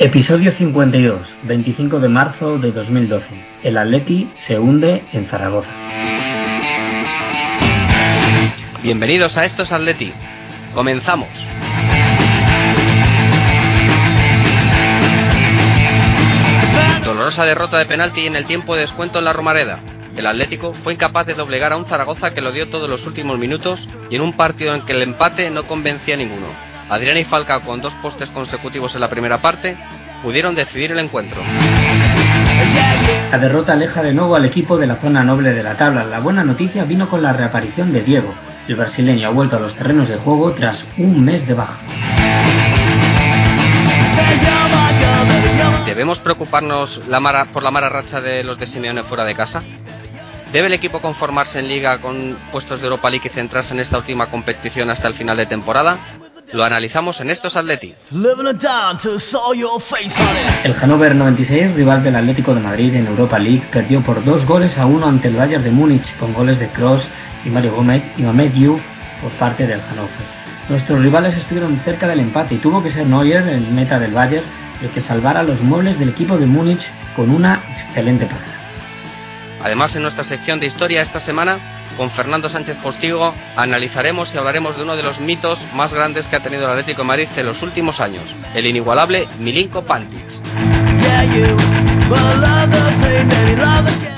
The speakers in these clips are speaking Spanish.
Episodio 52, 25 de marzo de 2012. El Atleti se hunde en Zaragoza. Bienvenidos a Estos Atleti. Comenzamos. Dolorosa derrota de penalti en el tiempo de descuento en la Romareda. El Atlético fue incapaz de doblegar a un Zaragoza que lo dio todos los últimos minutos y en un partido en que el empate no convencía a ninguno. Adrián y Falca con dos postes consecutivos en la primera parte pudieron decidir el encuentro. La derrota aleja de nuevo al equipo de la zona noble de la tabla. La buena noticia vino con la reaparición de Diego. El brasileño ha vuelto a los terrenos de juego tras un mes de baja. ¿Debemos preocuparnos por la mala racha de los de Simeone fuera de casa? ¿Debe el equipo conformarse en liga con puestos de Europa League y centrarse en esta última competición hasta el final de temporada? Lo analizamos en estos Atleti. El Hannover 96, rival del Atlético de Madrid en Europa League, perdió por dos goles a uno ante el Bayern de Múnich con goles de Cross y Mario Gómez y Mamed Yu por parte del Hannover. Nuestros rivales estuvieron cerca del empate y tuvo que ser Neuer, el meta del Bayern, el que salvara los muebles del equipo de Múnich con una excelente parada. Además, en nuestra sección de historia esta semana, con Fernando Sánchez Postigo, analizaremos y hablaremos de uno de los mitos más grandes que ha tenido el Atlético de Madrid en los últimos años, el inigualable Milinko Pantic.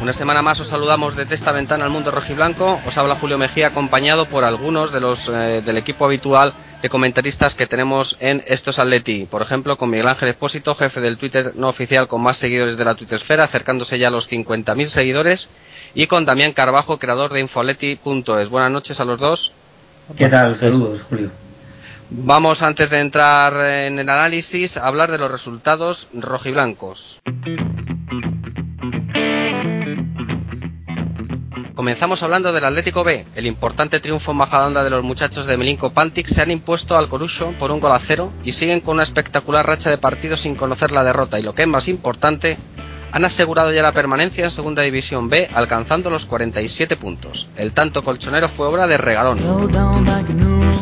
Una semana más os saludamos desde esta ventana al mundo rojiblanco. Os habla Julio Mejía acompañado por algunos de los eh, del equipo habitual de comentaristas que tenemos en estos Atleti. Por ejemplo, con Miguel Ángel Espósito, jefe del Twitter no oficial con más seguidores de la Twittosfera, acercándose ya a los 50.000 seguidores. Y con Damián Carbajo, creador de Infoaleti.es. Buenas noches a los dos. ¿Qué tal? Saludos, Julio. Vamos, antes de entrar en el análisis, a hablar de los resultados rojiblancos. Comenzamos hablando del Atlético B. El importante triunfo en Majadahonda de los muchachos de Melinko Pantic se han impuesto al Corucho por un gol a cero y siguen con una espectacular racha de partidos sin conocer la derrota y lo que es más importante, han asegurado ya la permanencia en Segunda División B, alcanzando los 47 puntos. El tanto colchonero fue obra de regalón.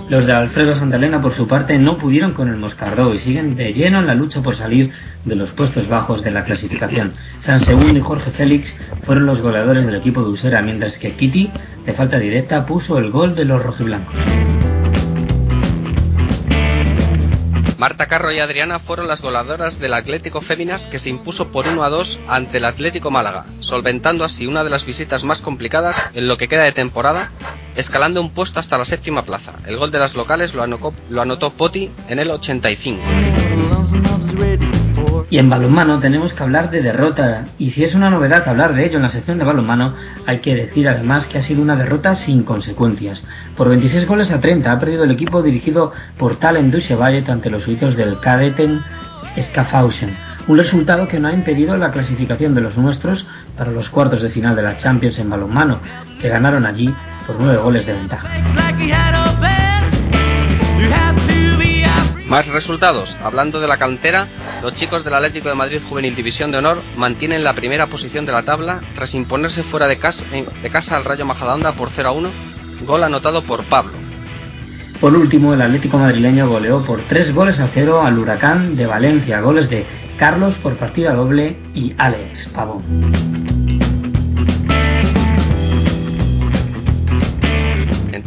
Los de Alfredo Santalena, por su parte, no pudieron con el Moscardó y siguen de lleno en la lucha por salir de los puestos bajos de la clasificación. San Segundo y Jorge Félix fueron los goleadores del equipo de Usera, mientras que Kitty, de falta directa, puso el gol de los rojiblancos. Marta Carro y Adriana fueron las goladoras del Atlético Féminas que se impuso por 1 a 2 ante el Atlético Málaga, solventando así una de las visitas más complicadas en lo que queda de temporada, escalando un puesto hasta la séptima plaza. El gol de las locales lo anotó, lo anotó Poti en el 85. Y en balonmano tenemos que hablar de derrota. Y si es una novedad hablar de ello en la sección de balonmano, hay que decir además que ha sido una derrota sin consecuencias. Por 26 goles a 30 ha perdido el equipo dirigido por Talen Dusevallet ante los suizos del Kadeten Schaffhausen. Un resultado que no ha impedido la clasificación de los nuestros para los cuartos de final de la Champions en balonmano, que ganaron allí por 9 goles de ventaja. Más resultados. Hablando de la cantera, los chicos del Atlético de Madrid Juvenil División de Honor mantienen la primera posición de la tabla tras imponerse fuera de casa, de casa al Rayo Majadahonda por 0 a 1, gol anotado por Pablo. Por último, el Atlético madrileño goleó por 3 goles a 0 al Huracán de Valencia, goles de Carlos por partida doble y Alex Pavón.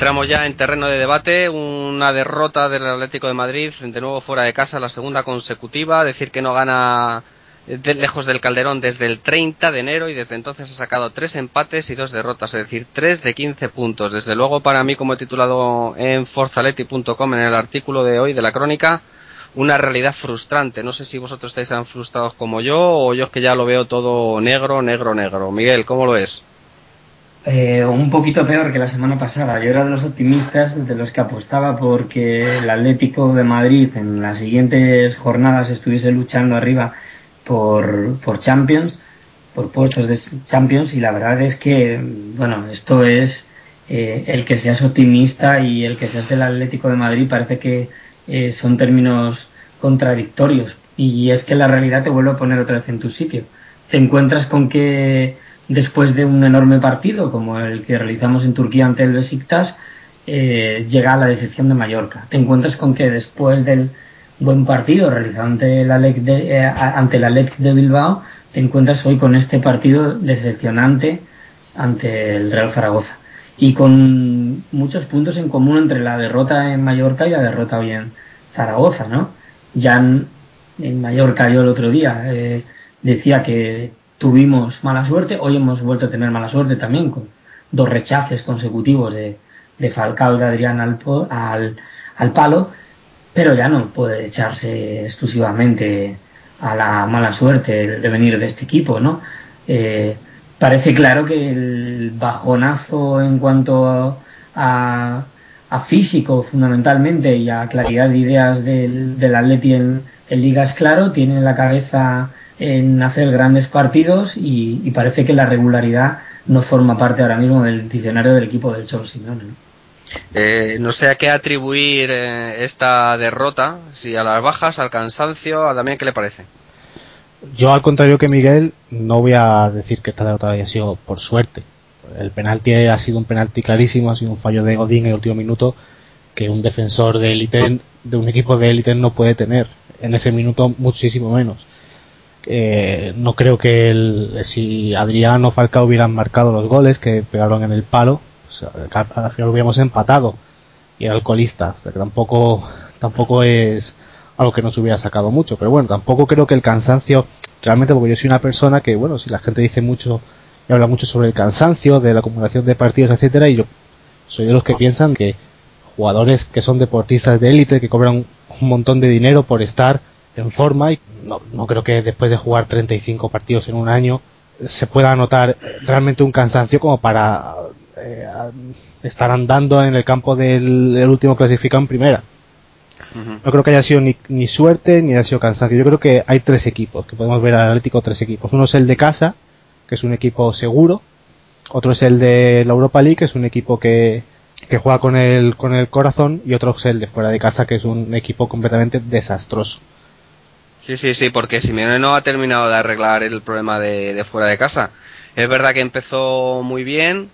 Entramos ya en terreno de debate, una derrota del Atlético de Madrid, de nuevo fuera de casa, la segunda consecutiva, decir que no gana lejos del Calderón desde el 30 de enero y desde entonces ha sacado tres empates y dos derrotas, es decir, tres de 15 puntos. Desde luego para mí, como he titulado en forzaleti.com en el artículo de hoy de la crónica, una realidad frustrante. No sé si vosotros estáis tan frustrados como yo o yo es que ya lo veo todo negro, negro, negro. Miguel, ¿cómo lo es? Eh, un poquito peor que la semana pasada. Yo era de los optimistas, de los que apostaba porque el Atlético de Madrid en las siguientes jornadas estuviese luchando arriba por, por Champions, por puestos de Champions, y la verdad es que, bueno, esto es eh, el que seas optimista y el que seas del Atlético de Madrid parece que eh, son términos contradictorios. Y es que la realidad te vuelve a poner otra vez en tu sitio. Te encuentras con que después de un enorme partido como el que realizamos en Turquía ante el Besiktas, eh, llega a la decepción de Mallorca. Te encuentras con que después del buen partido realizado ante la LEC de, eh, ante de Bilbao, te encuentras hoy con este partido decepcionante ante el Real Zaragoza y con muchos puntos en común entre la derrota en Mallorca y la derrota hoy en Zaragoza, ¿no? Ya en, Mallorca yo el otro día eh, decía que tuvimos mala suerte, hoy hemos vuelto a tener mala suerte también con dos rechaces consecutivos de, de Falcao y de Adrián al, al, al palo, pero ya no puede echarse exclusivamente a la mala suerte de venir de este equipo, ¿no? Eh, parece claro que el bajonazo en cuanto a, a, físico fundamentalmente y a claridad de ideas del, del Atleti en, en Liga es claro, tiene la cabeza en hacer grandes partidos y, parece que la regularidad no forma parte ahora mismo del diccionario del equipo del Chelsea. ¿no? Eh, no sé a qué atribuir eh, esta derrota, si a las bajas, al cansancio, a Damián, ¿qué le parece? Yo, al contrario que Miguel, no voy a decir que esta derrota haya sido por suerte. El penalti ha sido un penalti clarísimo, ha sido un fallo de Godín en el último minuto que un defensor de élite, de un equipo de élite no puede tener. En ese minuto, muchísimo menos. Eh, no creo que el, si Adrián o Falcao hubieran marcado los goles que pegaron en el palo, al final hubiéramos empatado y era alcoholista. O sea, que tampoco, tampoco es algo que nos hubiera sacado mucho. Pero bueno, tampoco creo que el cansancio, realmente porque yo soy una persona que, bueno, si la gente dice mucho y habla mucho sobre el cansancio, de la acumulación de partidos, etcétera, y yo soy de los que piensan que jugadores que son deportistas de élite, que cobran un montón de dinero por estar en forma y no, no creo que después de jugar 35 partidos en un año se pueda notar realmente un cansancio como para eh, estar andando en el campo del, último clasificado en primera. No creo que haya sido ni, ni, suerte ni haya sido cansancio. Yo creo que hay tres equipos, que podemos ver al Atlético tres equipos. Uno es el de casa, que es un equipo seguro. Otro es el de la Europa League, que es un equipo que, que juega con el, con el corazón. Y otro es el de fuera de casa, que es un equipo completamente desastroso. Sí, sí, sí, porque Simeone no ha terminado de arreglar el problema de, fuera de casa. Es verdad que empezó muy bien,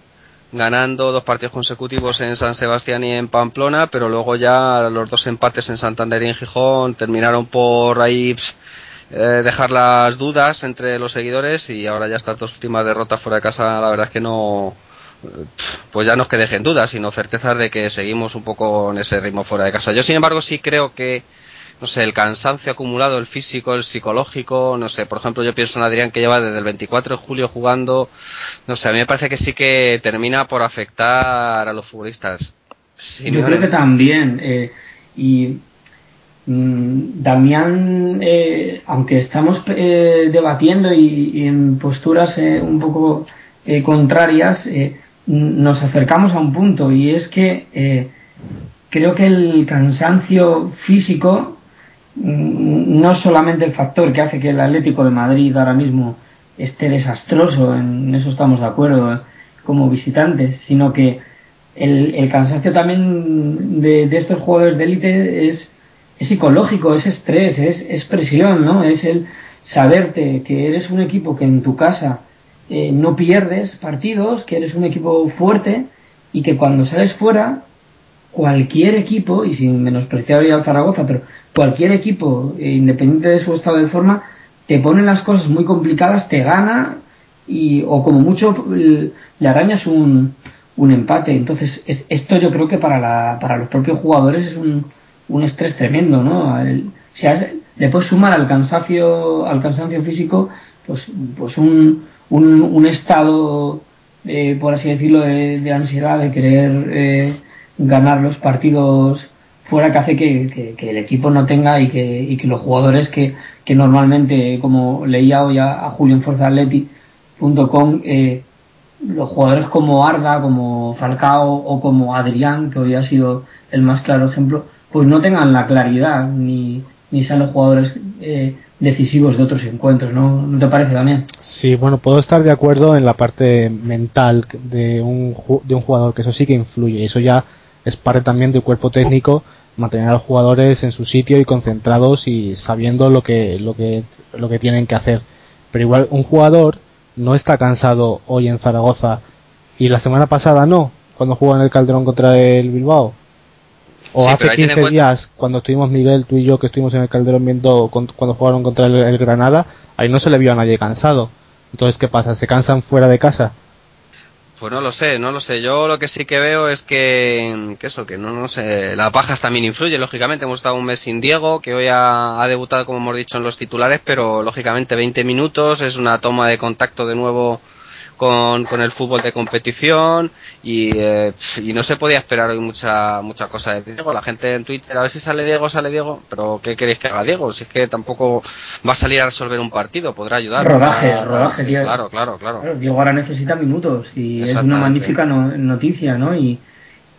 ganando dos partidos consecutivos en San Sebastián y en Pamplona, pero luego ya los dos empates en Santander y en Gijón terminaron por ahí eh, dejar las dudas entre los seguidores y ahora ya estas dos últimas derrotas fuera de casa, la verdad es que no, pues ya no es que dejen dudas, sino certezas de que seguimos un poco en ese ritmo fuera de casa. Yo, sin embargo, sí creo que no sé, el cansancio acumulado, el físico, el psicológico, no sé, por ejemplo, yo pienso en Adrián que lleva desde el 24 de julio jugando, no sé, a mí me parece que sí que termina por afectar a los futbolistas. yo creo que también, eh, y mm, Damián, eh, aunque estamos eh, debatiendo y, en posturas un poco contrarias, nos acercamos a un punto y es que creo que el cansancio físico no solamente el factor que hace que el Atlético de Madrid ahora mismo esté desastroso, en eso estamos de acuerdo, eh, como visitantes, sino que el, cansancio también de, estos jugadores de élite es, psicológico, es estrés, es, presión, ¿no? Es el saberte que eres un equipo que en tu casa eh, no pierdes partidos, que eres un equipo fuerte y que cuando sales fuera, cualquier equipo, y sin menospreciar al Zaragoza, pero cualquier equipo, eh, independiente de su estado de forma, te pone las cosas muy complicadas, te gana y, o como mucho le arañas un, un empate. Entonces, esto yo creo que para, la, para los propios jugadores es un, un estrés tremendo, ¿no? El, le puedes sumar al cansancio, al cansancio físico, pues, pues un, un, un estado, eh, por así decirlo, de, ansiedad, de querer eh, ganar los partidos fuera que hace que, el equipo no tenga y que, y que los jugadores que, normalmente, como leía hoy a, Julio en ForzaAtleti.com, eh, los jugadores como Arda, como Falcao o como Adrián, que hoy ha sido el más claro ejemplo, pues no tengan la claridad ni, ni sean los jugadores eh, decisivos de otros encuentros, ¿no? ¿No te parece, también Sí, bueno, puedo estar de acuerdo en la parte mental de un, de un jugador, que eso sí que influye, eso ya es parte también del cuerpo técnico mantener a los jugadores en su sitio y concentrados y sabiendo lo que, lo que, lo que tienen que hacer. Pero igual un jugador no está cansado hoy en Zaragoza y la semana pasada no, cuando jugó en el Calderón contra el Bilbao. O hace 15 días, cuando estuvimos Miguel, tú y yo, que estuvimos en el Calderón viendo cuando jugaron contra el, Granada, ahí no se le vio a nadie cansado. Entonces, ¿qué pasa? ¿Se cansan fuera de casa? Pues no lo sé, no lo sé. Yo lo que sí que veo es que, que eso, que no, no sé, la pajas también influye, lógicamente. Hemos estado un mes sin Diego, que hoy ha, ha, debutado, como hemos dicho, en los titulares, pero lógicamente 20 minutos, es una toma de contacto de nuevo con, con el fútbol de competición y, eh, y no se podía esperar hoy mucha mucha cosa de Diego. La gente en Twitter, a ver si sale Diego, sale Diego, pero ¿qué queréis que haga Diego? Si es que tampoco va a salir a resolver un partido, podrá ayudar. Rodaje, rodaje, Claro, claro, claro, Diego ahora necesita minutos y es una magnífica noticia, ¿no? Y,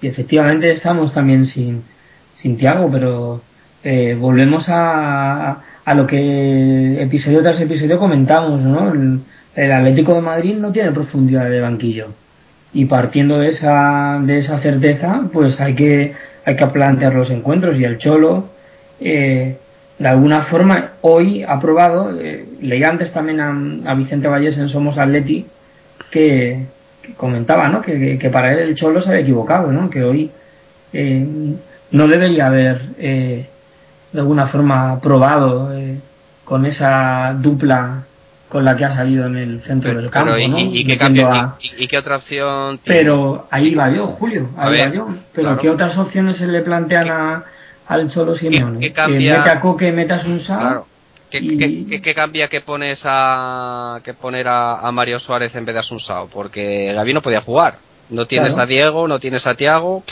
y, efectivamente estamos también sin, sin Tiago, pero eh, volvemos a, a lo que episodio tras episodio comentamos, ¿no? el Atlético de Madrid no tiene profundidad de banquillo. Y partiendo de esa, de esa certeza, pues hay que, hay que plantear los encuentros. Y el Cholo, eh, de alguna forma, hoy ha probado, eh, leí antes también a, Vicente Valles en Somos Atleti, que, comentaba ¿no? Que, que, para él el Cholo se había equivocado, ¿no? que hoy eh, no debería haber de alguna forma probado con esa dupla con la que ha salido en el centro del campo. y, qué otra opción tiene? Pero ahí va yo, Julio, ahí va yo. Pero ¿qué otras opciones se le plantean a, al Cholo Simeone? ¿Qué, cambia? Que meta Coque, metas un Claro. ¿Qué, cambia que pones a que poner a, Mario Suárez en vez de a Sunsao? Porque Gaby no podía jugar. No tienes a Diego, no tienes a Tiago.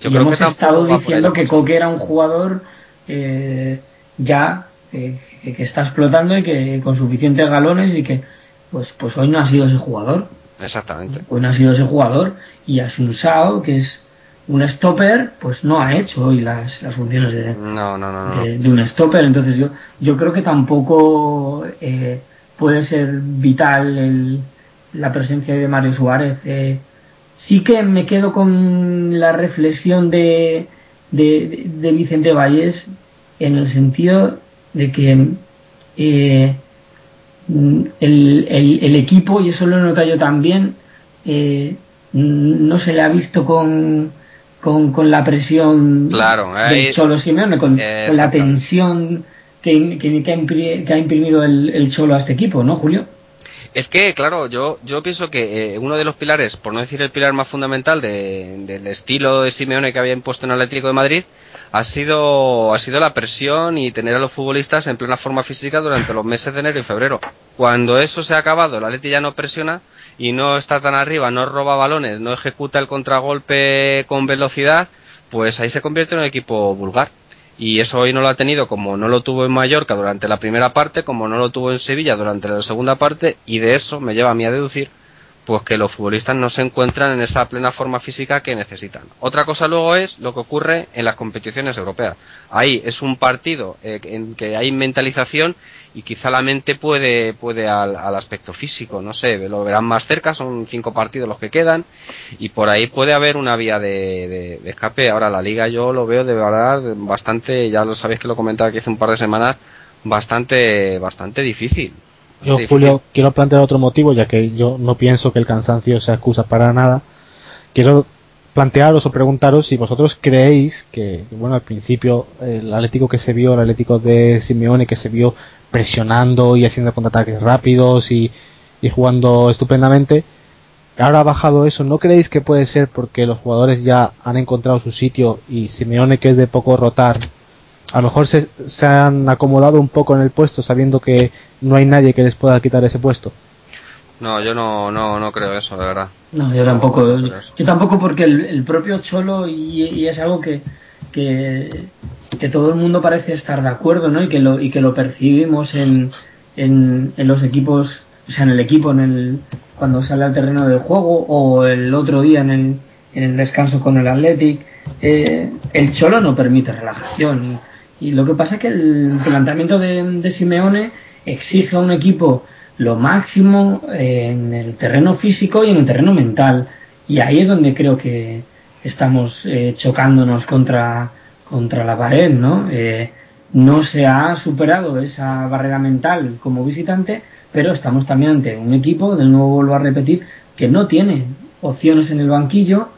Yo creo hemos que estado diciendo que Coque era un jugador eh, ya eh, que, está explotando y que con suficientes galones y que pues pues hoy no ha sido ese jugador. Exactamente. Hoy no ha sido ese jugador y Asunsao, que es un stopper, pues no ha hecho hoy las, las funciones de, no, no, no, de, un stopper. Entonces yo yo creo que tampoco eh, puede ser vital el, la presencia de Mario Suárez. Eh, sí que me quedo con la reflexión de, de, de Vicente Valles en el sentido de que eh, el, el, equipo, y eso lo he notado yo también, eh, no se le ha visto con, con, la presión claro, del Cholo Simeone, con, la tensión que, que, ha imprimido el, el Cholo a este equipo, ¿no, Julio? Es que, claro, yo, yo pienso que eh, uno de los pilares, por no decir el pilar más fundamental del estilo de Simeone que había impuesto en el Atlético de Madrid, ha sido, ha sido la presión y tener a los futbolistas en plena forma física durante los meses de enero y febrero. Cuando eso se ha acabado, el Atleti ya no presiona y no está tan arriba, no roba balones, no ejecuta el contragolpe con velocidad, pues ahí se convierte en un equipo vulgar. Y eso hoy no lo ha tenido como no lo tuvo en Mallorca durante la primera parte, como no lo tuvo en Sevilla durante la segunda parte, y de eso me lleva a mí a deducir pues que los futbolistas no se encuentran en esa plena forma física que necesitan. Otra cosa luego es lo que ocurre en las competiciones europeas. Ahí es un partido eh, en que hay mentalización y quizá la mente puede, puede al, aspecto físico, no sé, lo verán más cerca, son cinco partidos los que quedan y por ahí puede haber una vía de, escape. Ahora la liga yo lo veo de verdad bastante, ya lo sabéis que lo comentaba aquí hace un par de semanas, bastante, bastante difícil. Yo, Julio, quiero plantear otro motivo, ya que yo no pienso que el cansancio sea excusa para nada. Quiero plantearos o preguntaros si vosotros creéis que, bueno, al principio el Atlético que se vio, el Atlético de Simeone que se vio presionando y haciendo contraataques rápidos y, y jugando estupendamente, ahora ha bajado eso. ¿No creéis que puede ser porque los jugadores ya han encontrado su sitio y Simeone, que es de poco rotar, a lo mejor se, se, han acomodado un poco en el puesto sabiendo que no hay nadie que les pueda quitar ese puesto. No, yo no, no, no creo eso, de verdad. No, yo tampoco. yo tampoco porque el, propio Cholo, y, es algo que, que, todo el mundo parece estar de acuerdo, ¿no? Y que lo, y que lo percibimos en, en, en los equipos, o sea, en el equipo, en el cuando sale al terreno del juego, o el otro día en el, en el descanso con el Athletic. Eh, el Cholo no permite relajación. Y lo que pasa es que el planteamiento de, Simeone exige a un equipo lo máximo en el terreno físico y en el terreno mental. Y ahí es donde creo que estamos eh, chocándonos contra, contra la pared, ¿no? Eh, no se ha superado esa barrera mental como visitante, pero estamos también ante un equipo, de nuevo vuelvo a repetir, que no tiene opciones en el banquillo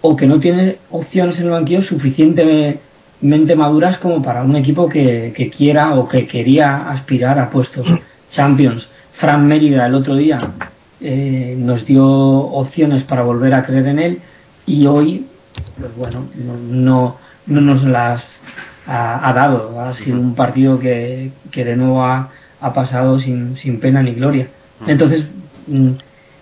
o que no tiene opciones en el banquillo suficientemente maduras como para un equipo que, que quiera o que quería aspirar a puestos Champions. Fran Mérida el otro día eh, nos dio opciones para volver a creer en él y hoy, pues bueno, no, no, nos las ha, dado. Ha sido un partido que, que de nuevo ha, ha pasado sin, sin, pena ni gloria. Entonces, mm,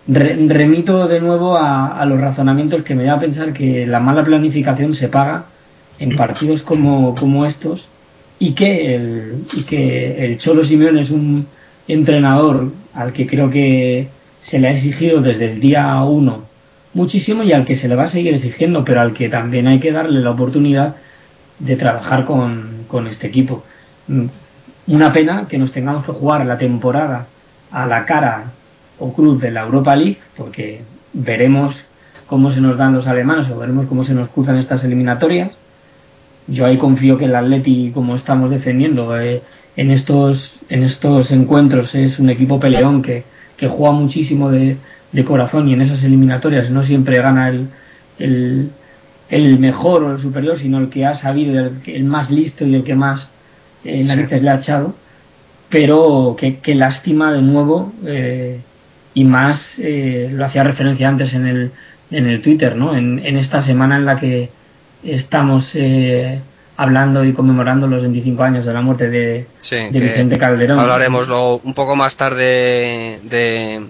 remito de nuevo a, a, los razonamientos que me da a pensar que la mala planificación se paga en partidos como, como estos y que el, y que el Cholo Simeone es un entrenador al que creo que se le ha exigido desde el día uno muchísimo y al que se le va a seguir exigiendo, pero al que también hay que darle la oportunidad de trabajar con, con este equipo. Mm, una pena que nos tengamos que jugar la temporada a la cara o cruz de la Europa League, porque veremos cómo se nos dan los alemanes o veremos cómo se nos cruzan estas eliminatorias. Yo ahí confío que el Atleti, como estamos defendiendo eh, en estos en estos encuentros, es un equipo peleón que, que juega muchísimo de, de corazón y en esas eliminatorias no siempre gana el, el, el mejor o el superior, sino el que ha sabido, el, el más listo y el que más eh, narices le ha echado. Pero qué, qué lástima de nuevo, eh, y más eh, lo hacía referencia antes en el, en el Twitter, ¿no? En, en esta semana en la que estamos eh, hablando y conmemorando los 25 años de la muerte de, Sí, de que Vicente Calderón. Hablaremos luego un poco más tarde de,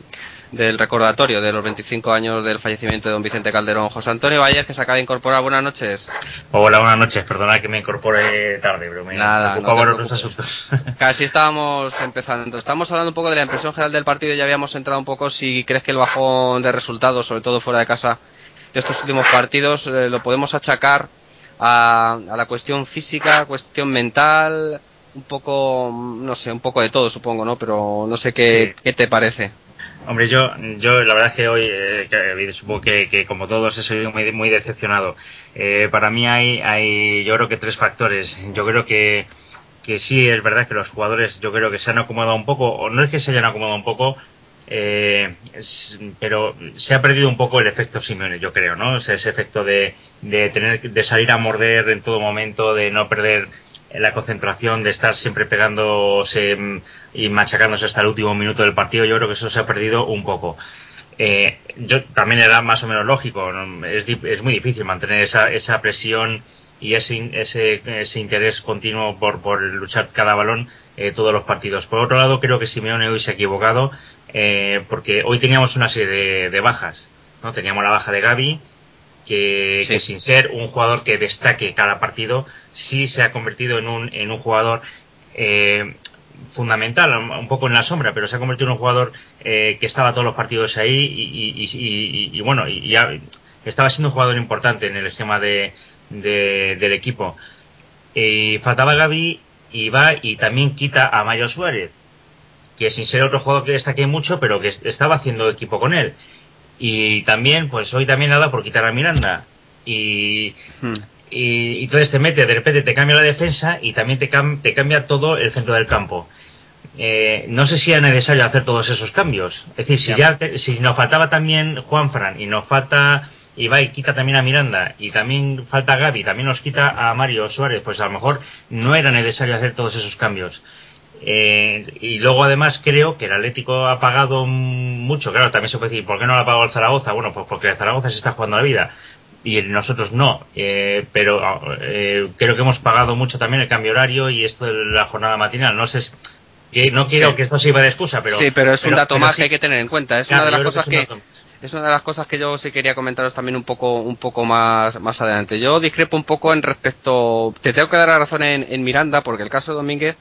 del recordatorio de los 25 años del fallecimiento de don Vicente Calderón. José Antonio Valles, que se acaba de incorporar. Buenas noches. Hola, buenas noches. Perdona que me incorpore tarde, pero me Nada, no ocupaba otros asuntos. Casi estábamos empezando. Estamos hablando un poco de la impresión general del partido. Ya habíamos entrado un poco si crees que el bajón de resultados, sobre todo fuera de casa, de estos últimos partidos, eh, lo podemos achacar a, a la cuestión física, cuestión mental, un poco, no sé, un poco de todo, supongo, ¿no? Pero no sé qué, Sí. qué te parece. Hombre, yo, yo la verdad es que hoy, eh, que, supongo que, que como todos he sido muy, muy decepcionado. Eh, para mí hay, hay, yo creo que tres factores. Yo creo que, que sí es verdad que los jugadores, yo creo que se han acomodado un poco, o no es que se hayan acomodado un poco, eh, pero se ha perdido un poco el efecto Simeone, yo creo, ¿no? Ese, efecto de, de tener, de salir a morder en todo momento, de no perder la concentración, de estar siempre pegándose mm, y machacándose hasta el último minuto del partido, yo creo que eso se ha perdido un poco. Eh, yo también era más o menos lógico, ¿no? es, es muy difícil mantener esa, esa presión y ese, ese, ese interés continuo por, por luchar cada balón eh, todos los partidos. Por otro lado, creo que Simeone hoy se ha equivocado eh, porque hoy teníamos una serie de, de bajas. ¿no? Teníamos la baja de Gaby, que, Sí. que sin ser un jugador que destaque cada partido, sí se ha convertido en un, en un jugador eh, fundamental, un poco en la sombra, pero se ha convertido en un jugador eh, que estaba todos los partidos ahí y, y- y- bueno, y ya estaba siendo un jugador importante en el esquema de, de- del equipo. Y faltaba Gaby y va y también quita a Mayo Suárez, que sin ser otro jugador que destaque mucho, pero que estaba haciendo equipo con él. Y también, pues hoy también nada por quitar a Miranda. Y, Hmm. y, y entonces te mete, de repente te cambia la defensa y también te, cam- te cambia todo el centro del campo. Eh, no sé si era necesario hacer todos esos cambios. Es decir, si Ya. si nos faltaba también Juan Fran y nos falta Ibai, quita también a Miranda y también falta Gaby, también nos quita a Mario Suárez, pues a lo mejor no era necesario hacer todos esos cambios. Eh, y luego además creo que el Atlético ha pagado mucho, claro, también se puede decir, ¿por qué no lo ha pagado el Zaragoza? Bueno, pues porque el Zaragoza se está jugando la vida y nosotros no, eh, pero eh, creo que hemos pagado mucho también el cambio horario y esto de la jornada matinal. No sé, que no quiero Sí. que esto sirva de excusa, pero... sí, pero es un dato más sí. que hay que tener en cuenta. Es Claro, una de las cosas que que, es una de las cosas que yo sí quería comentaros también un poco un poco más más adelante. Yo discrepo un poco en respecto, te tengo que dar la razón en, en Miranda porque el caso de Domínguez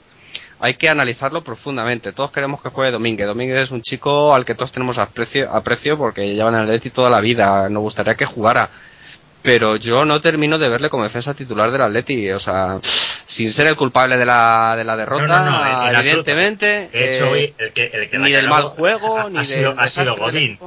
hay que analizarlo profundamente. Todos queremos que juegue Domínguez. Domínguez es un chico al que todos tenemos aprecio, aprecio porque lleva en el Atleti toda la vida. Nos gustaría que jugara. Pero yo no termino de verle como defensa titular del Atleti. O sea, sin ser el culpable de la, de la derrota, No, no, no, en- en evidentemente. De hecho, eh, el que, el que ni ha del mal juego, ha, ni ha sido, ha desastre sido Godín.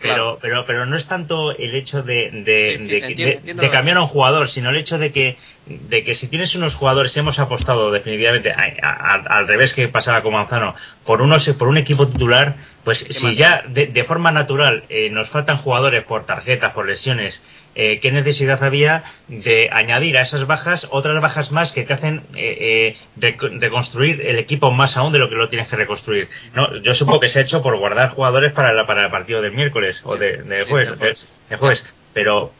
Pero, Claro. pero, pero no es tanto el hecho de, de, Sí, sí, de, entiendo, entiendo cambiar a un jugador, sino el hecho de que, de que si tienes unos jugadores, hemos apostado definitivamente a- a- al revés que pasaba con Manzano, por, unos, por un equipo titular, Pues si ya de, forma natural eh, nos faltan jugadores por tarjetas, por lesiones, eh, ¿qué necesidad había de añadir a esas bajas otras bajas más que te hacen eh, reconstruir el equipo más aún de lo que lo tienes que reconstruir? No, yo supongo que se ha hecho por guardar jugadores para, para el partido del miércoles o de, jueves, de jueves, pero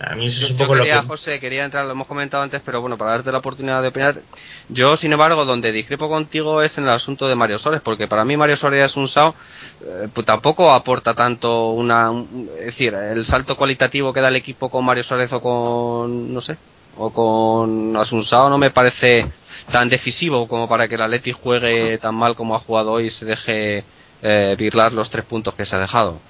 a mí eso es un poco quería, lo que... José, quería entrar, lo hemos comentado antes, pero bueno, para darte la oportunidad de opinar, yo, sin embargo, donde discrepo contigo es en el asunto de Mario Soles, porque para mí Mario Soles es un SAO, eh, pues tampoco aporta tanto una... es decir, el salto cualitativo que da el equipo con Mario Soles o con, no sé, o con Asunsao no me parece tan decisivo como para que el Atleti juegue tan mal como ha jugado hoy y se deje eh, virlar los tres puntos que se ha dejado.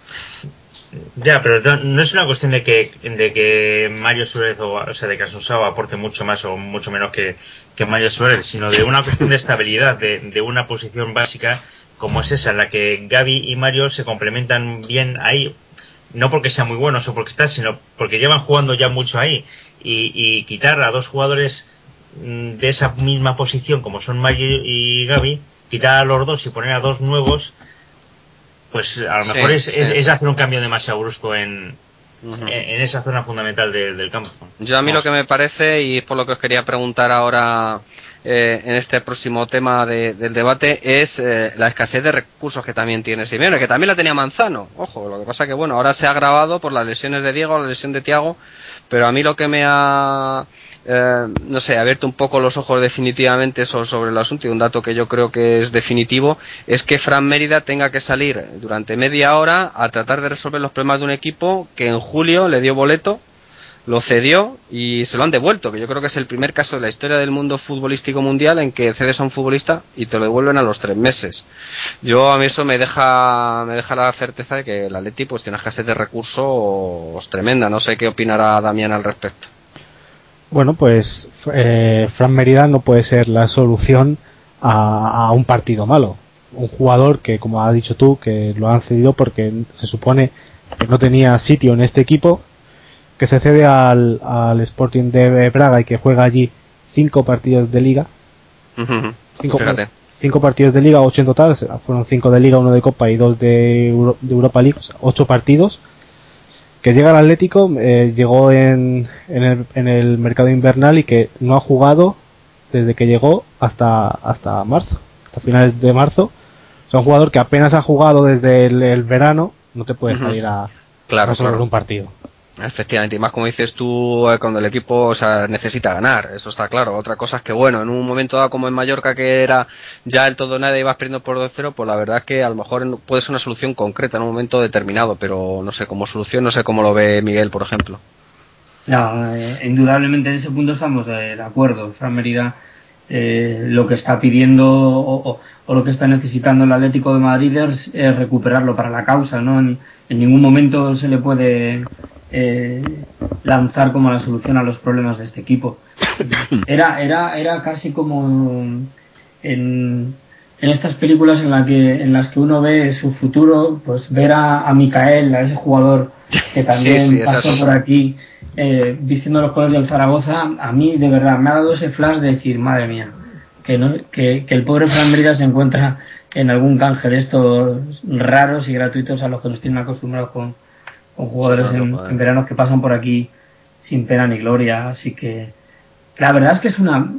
Ya, pero no, es una cuestión de que, de que Mario Suárez o, o, sea, de que Asunzao aporte mucho más o mucho menos que, que Mario Suárez, sino de una cuestión de estabilidad, de, de una posición básica como es esa, en la que Gaby y Mario se complementan bien ahí, no porque sean muy buenos o porque están, sino porque llevan jugando ya mucho ahí. Y, y quitar a dos jugadores mm, de esa misma posición, como son Mario y Gaby, quitar a los dos y poner a dos nuevos, pues a lo mejor es, es, hacer un cambio demasiado brusco en, en, esa zona fundamental del campo. Yo a mí lo que me parece, y es por lo que os quería preguntar ahora eh, en este próximo tema del debate, es eh, la escasez de recursos que también tiene Simeone, que también la tenía Manzano. Ojo, lo que pasa que bueno, ahora se ha agravado por las lesiones de Diego, la lesión de Tiago, pero a mí lo que me ha eh, no sé, abierto un poco los ojos definitivamente sobre el asunto y un dato que yo creo que es definitivo es que Fran Mérida tenga que salir durante media hora a tratar de resolver los problemas de un equipo que en julio le dio boleto, lo cedió y se lo han devuelto, que yo creo que es el primer caso de la historia del mundo futbolístico mundial en que cedes a un futbolista y te lo devuelven a los tres meses. Yo a mí eso me deja me deja la certeza de que el Atleti pues tiene escasez de recursos tremenda, no sé qué opinará Damián al respecto. Bueno, pues eh, Fran Merida no puede ser la solución a, un partido malo. Un jugador que, como has dicho tú, que lo han cedido porque se supone que no tenía sitio en este equipo, que se cede al, al Sporting de Braga y que juega allí cinco partidos de liga. cinco, partidos de liga, ocho en total, fueron cinco de liga, uno de Copa y dos de, Europa League, ocho partidos que llega al Atlético, eh, llegó en, en, el, en, el, mercado invernal y que no ha jugado desde que llegó hasta, hasta marzo, hasta finales de marzo. O sea, un jugador que apenas ha jugado desde el, verano, no te puedes salir a, claro, resolver un partido. Efectivamente, y más como dices tú, eh, cuando el equipo o sea, necesita ganar, eso está claro. Otra cosa es que, bueno, en un momento dado como en Mallorca, que era ya el todo nada y vas perdiendo por 2-0, pues la verdad es que a lo mejor puede ser una solución concreta en un momento determinado, pero no sé, como solución, no sé cómo lo ve Miguel, por ejemplo. Eh, indudablemente en ese punto estamos de, acuerdo. Fran Merida eh, lo que está pidiendo o, lo que está necesitando el Atlético de Madrid es, recuperarlo para la causa, ¿no? En ningún momento se le puede eh, lanzar como la solución a los problemas de este equipo. Era, era, era casi como en, en estas películas en, la que, en las que uno ve su futuro, pues ver a, a Micael, a ese jugador que también pasó por aquí eh, vistiendo los colores del Zaragoza, a mí de verdad me ha dado ese flash de decir, madre mía, que, no, que, que el pobre Fran se encuentra en algún canje de estos raros y gratuitos a los que nos tienen acostumbrados con, con jugadores en, verano que pasan por aquí sin pena ni gloria. Así que la verdad es que es una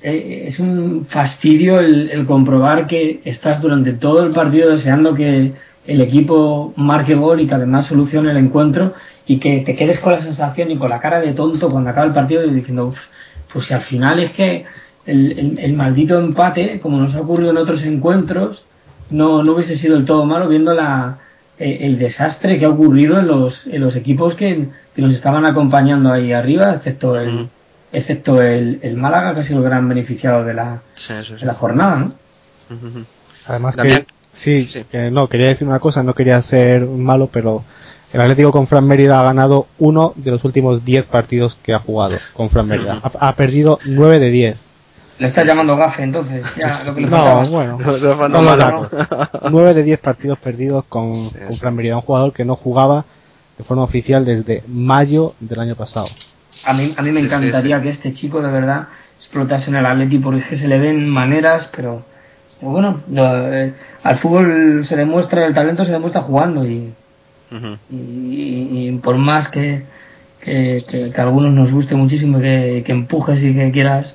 eh, es un fastidio el, comprobar que estás durante todo el partido deseando que el equipo marque gol y que además solucione el encuentro y que te quedes con la sensación y con la cara de tonto cuando acaba el partido y diciendo, pues si al final es que el, el, maldito empate, como nos ha ocurrido en otros encuentros, no, no hubiese sido del todo malo viendo la, eh, el desastre que ha ocurrido en los, en los equipos que, nos estaban acompañando ahí arriba, excepto el, excepto el, el, Málaga, que ha sido el gran beneficiado de la, De la jornada, ¿no? Además que, sí, que no, quería decir una cosa, no quería ser malo, pero el Atlético con Fran Mérida ha ganado uno de los últimos 10 partidos que ha jugado con Fran Mérida. Ha, ha perdido 9 de 10. Le está llamando gafe, entonces. Ya, lo que le no, bueno. No, 9 de 10 partidos perdidos con, con Fran Merida, un jugador que no jugaba de forma oficial desde mayo del año pasado. A mí, a mí me encantaría que este chico de verdad explotase en el Atleti porque es que se le ven maneras, pero bueno, eh, al fútbol se demuestra, el talento se demuestra jugando y, y, por más que, que, a algunos nos guste muchísimo que, que empujes y que quieras.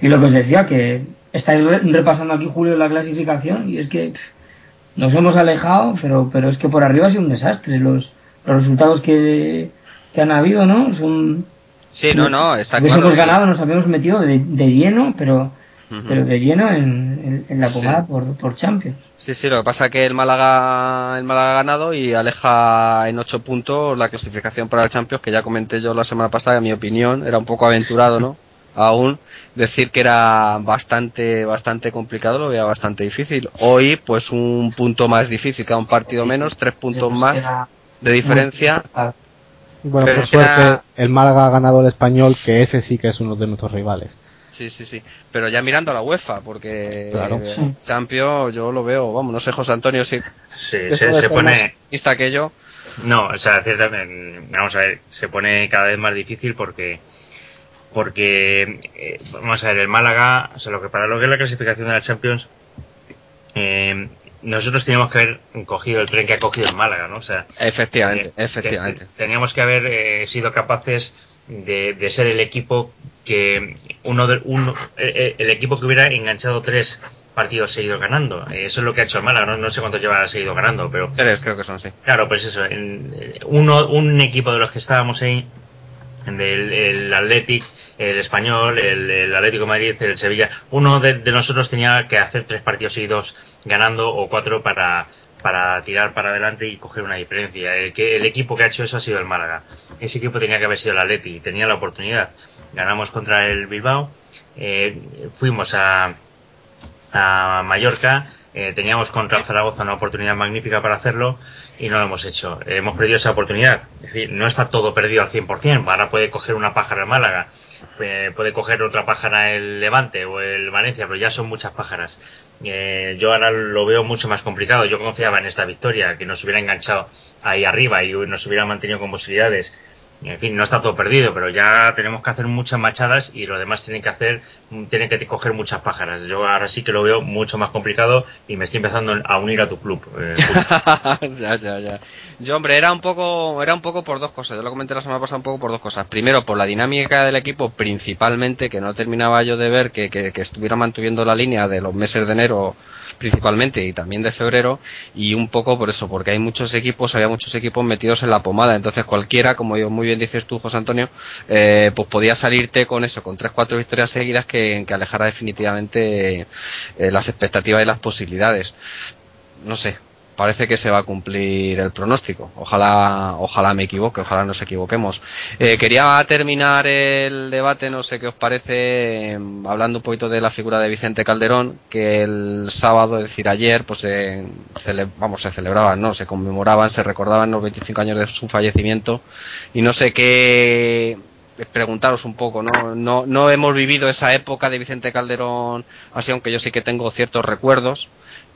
Y lo que os decía, que estáis repasando aquí, Julio, la clasificación y es que nos hemos alejado, pero, pero es que por arriba ha sido un desastre. Los, los resultados que, que han habido, ¿no? Son. Sí, no, no, está claro. hemos ganado, nos habíamos metido de, de lleno, pero pero de lleno en, en, la pomada por, por, Champions. Sí, sí, lo que pasa es que el Málaga, el Málaga ha ganado y aleja en 8 puntos la clasificación para el Champions, que ya comenté yo la semana pasada, en mi opinión, era un poco aventurado, ¿no? Aún decir que era bastante bastante complicado lo veía bastante difícil. Hoy, pues un punto más difícil, cada un partido menos, tres puntos más de diferencia. Bueno, por suerte, el Málaga ha ganado el español, que ese sí que es uno de nuestros rivales. Sí, sí, sí. Pero ya mirando a la UEFA, porque claro. Champions yo lo veo, vamos, no sé, José Antonio, si. Sí, se, pone. Que yo. No, o sea, ciertamente, vamos a ver, se pone cada vez más difícil porque. Porque, eh, vamos a ver, el Málaga, o sea, lo que para lo que es la clasificación de la Champions, eh, nosotros teníamos que haber cogido el tren que ha cogido el Málaga, ¿no? O sea, efectivamente, eh, efectivamente. Teníamos que haber sido capaces de, ser el equipo que uno de, uno, eh, eh, el equipo que hubiera enganchado tres partidos seguidos ganando. Eso es lo que ha hecho el Málaga. No, sé cuánto lleva seguido ganando, pero tres creo que son sí. Claro, pues eso. uno, un equipo de los que estábamos ahí, del el Athletic, el Español, el, Atlético de Madrid, el Sevilla, uno de, nosotros tenía que hacer tres partidos seguidos ganando o cuatro para para tirar para adelante y coger una diferencia. El, equipo que ha hecho eso ha sido el Málaga. Ese equipo tenía que haber sido el Atleti y tenía la oportunidad. Ganamos contra el Bilbao, eh, fuimos a, a Mallorca, eh, teníamos contra Zaragoza una oportunidad magnífica para hacerlo y no lo hemos hecho. hemos perdido esa oportunidad. Es decir, no está todo perdido al 100%. Ahora puede coger una pájara el Málaga, eh, puede coger otra pájara el Levante o el Valencia, pero ya son muchas pájaras. Eh, yo ahora lo veo mucho más complicado. Yo confiaba en esta victoria, que nos hubiera enganchado ahí arriba y nos hubiera mantenido con posibilidades en fin, no está todo perdido, pero ya tenemos que hacer muchas machadas y los demás tienen que hacer, tienen que coger muchas pájaras. Yo ahora sí que lo veo mucho más complicado y me estoy empezando a unir a tu club. Eh, ya, ya, ya. Yo, hombre, era un poco, era un poco por dos cosas. Yo lo comenté la semana pasada un poco por dos cosas. Primero, por la dinámica del equipo, principalmente, que no terminaba yo de ver que, que, que estuviera manteniendo la línea de los meses de enero principalmente y también de febrero y un poco por eso, porque hay muchos equipos, había muchos equipos metidos en la pomada, entonces cualquiera, como muy bien dices tú, José Antonio, eh, pues podía salirte con eso, con tres, cuatro victorias seguidas que, alejara definitivamente eh, las expectativas y las posibilidades. No sé, parece que se va a cumplir el pronóstico. Ojalá, ojalá me equivoque, ojalá nos equivoquemos. Eh, quería terminar el debate, no sé qué os parece, em, hablando un poquito de la figura de Vicente Calderón, que el sábado, es decir, ayer, pues vamos, se celebraban, no, se conmemoraban, se recordaban los 25 años de su fallecimiento y no sé qué preguntaros un poco, ¿no? ¿no? No hemos vivido esa época de Vicente Calderón así, aunque yo sí que tengo ciertos recuerdos,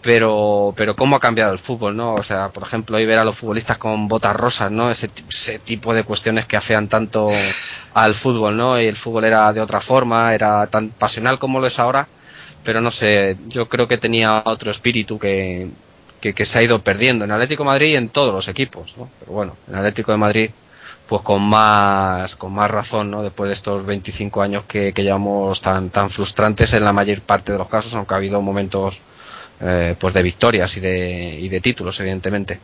pero pero cómo ha cambiado el fútbol, ¿no? O sea, por ejemplo, hoy ver a los futbolistas con botas rosas, ¿no? Ese, ese tipo de cuestiones que afean tanto al fútbol, ¿no? Y el fútbol era de otra forma, era tan pasional como lo es ahora, pero no sé, yo creo que tenía otro espíritu que, que, se ha ido perdiendo en Atlético de Madrid y en todos los equipos, ¿no? Pero bueno, en Atlético de Madrid pues con más con más razón no después de estos 25 años que, que llevamos tan tan frustrantes en la mayor parte de los casos aunque ha habido momentos eh, pues de victorias y de, y de títulos, evidentemente.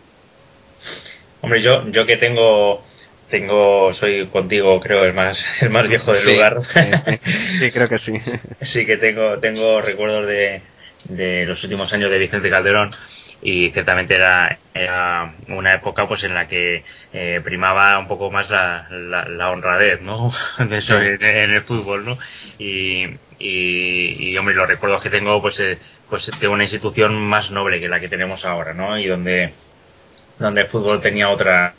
Hombre, yo, yo que tengo tengo soy contigo creo el más el más viejo del lugar. Sí, creo que sí. Sí que tengo tengo recuerdos de, de los últimos años de Vicente Calderón y ciertamente era, era una época pues en la que eh, primaba un poco más la, la, honradez no de eso en, el fútbol no y, y, hombre los recuerdos que tengo pues eh, pues de una institución más noble que la que tenemos ahora no y donde donde el fútbol tenía otra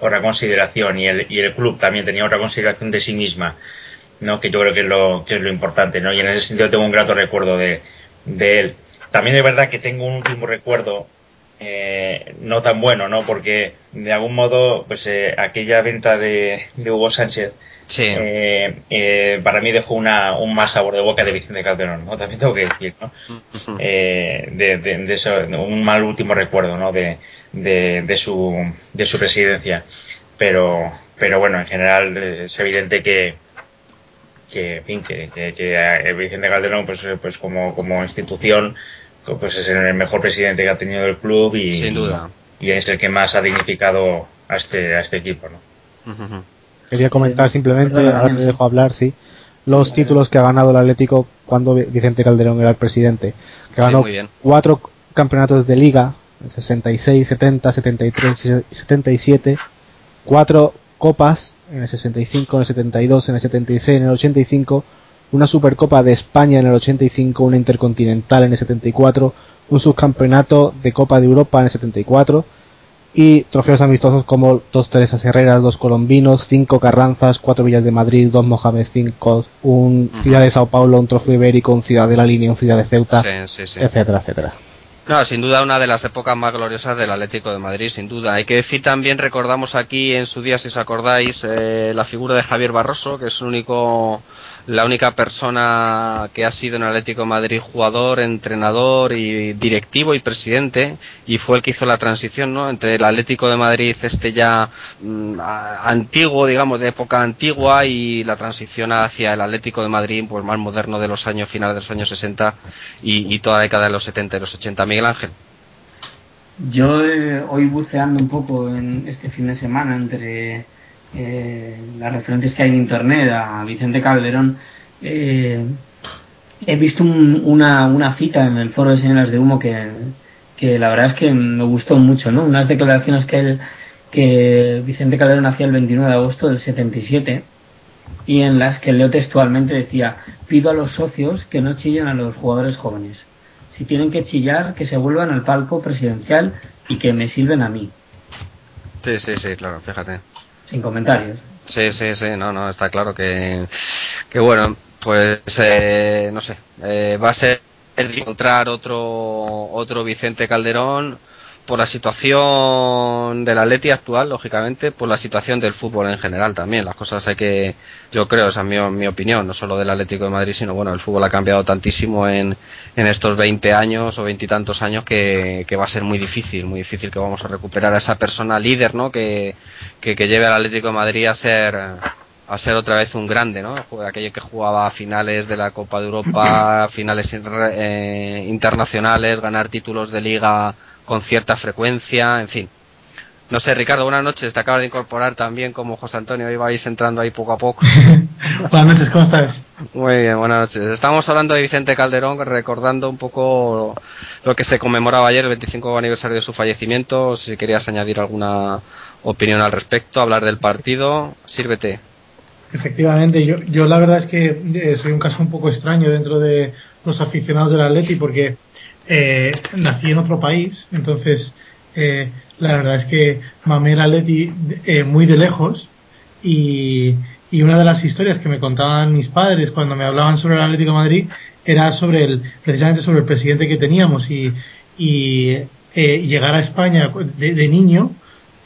otra consideración y el y el club también tenía otra consideración de sí misma no que yo creo que es lo que es lo importante no y en ese sentido tengo un grato recuerdo de de él también es verdad que tengo un último recuerdo eh, no tan bueno, ¿no? Porque de algún modo, pues eh, aquella venta de, Hugo Sánchez eh, eh, para mí dejó una, un más sabor de boca de Vicente Calderón, ¿no? También tengo que decir, ¿no? Eh, de, de, eso, un mal último recuerdo, ¿no? De, de, su, de su presidencia. Pero, pero bueno, en general es evidente que, que, en fin, que, que, Vicente Calderón, pues, pues como, como institución, pues es el mejor presidente que ha tenido el club y, Sin duda. y es el que más ha dignificado a este, a este equipo, ¿no? Quería comentar simplemente, ahora me dejo hablar, sí, los títulos que ha ganado el Atlético cuando Vicente Calderón era el presidente. Que ganó cuatro campeonatos de liga, 66, 70, 73 y 77, cuatro copas en el 65, en el 72, en el 76, en el 85, una Supercopa de España en el 85, una Intercontinental en el 74, un subcampeonato de Copa de Europa en el 74 y trofeos amistosos como dos Teresas Herreras, dos Colombinos, cinco Carranzas, cuatro Villas de Madrid, dos Mohamed cinco, un Ciudad de Sao Paulo, un trofeo ibérico, un Ciudad de la Línea, un Ciudad de Ceuta, etcétera, etcétera. No, sin duda una de las épocas más gloriosas del Atlético de Madrid, sin duda. Hay que decir también, recordamos aquí en su día, si os acordáis, eh, la figura de Javier Barroso, que es el único la única persona que ha sido en Atlético de Madrid jugador, entrenador y directivo y presidente y fue el que hizo la transición ¿no? entre el Atlético de Madrid este ya mm, antiguo, digamos, de época antigua y la transición hacia el Atlético de Madrid pues más moderno de los años finales de los años 60 y, toda la década de los 70 y los 80. Miguel Ángel. Yo eh, hoy buceando un poco en este fin de semana entre eh, las referentes que hay en internet a Vicente Calderón, eh, he visto una, una cita en el foro de señoras de humo que, que la verdad es que me gustó mucho, ¿no? Unas declaraciones que él, que Vicente Calderón hacía el 29 de agosto del 77 y en las que leo textualmente decía pido a los socios que no chillen a los jugadores jóvenes. Si tienen que chillar que se vuelvan al palco presidencial y que me sirven a mí sí sí sí claro fíjate sin comentarios. Sí, sí, sí, no, no, está claro que, que bueno, pues eh, no sé, eh, va a ser encontrar otro otro Vicente Calderón por la situación del Atleti actual, lógicamente, por la situación del fútbol en general también. Las cosas hay que, yo creo, esa es mi, mi opinión, no solo del Atlético de Madrid, sino bueno, el fútbol ha cambiado tantísimo en, en estos 20 años o veintitantos años que, que, va a ser muy difícil, muy difícil que vamos a recuperar a esa persona líder, ¿no? Que, que, lleve al Atlético de Madrid a ser a ser otra vez un grande, ¿no? Aquello que jugaba a finales de la Copa de Europa, finales eh, internacionales, ganar títulos de liga con cierta frecuencia, en fin. No sé, Ricardo, buenas noches. Te acabo de incorporar también como José Antonio. Hoy vais entrando ahí poco a poco. buenas noches, ¿cómo estás? Muy bien, buenas noches. Estamos hablando de Vicente Calderón, recordando un poco lo que se conmemoraba ayer, el 25 aniversario de su fallecimiento. Si querías añadir alguna opinión al respecto, hablar del partido, sírvete. Efectivamente, yo, yo la verdad es que eh, soy un caso un poco extraño dentro de los aficionados del Atleti porque eh, nací en otro país, entonces eh, la verdad es que mamé el Atleti eh, muy de lejos y, y, una de las historias que me contaban mis padres cuando me hablaban sobre el Atlético de Madrid era sobre el, precisamente sobre el presidente que teníamos y, y llegar a España de, niño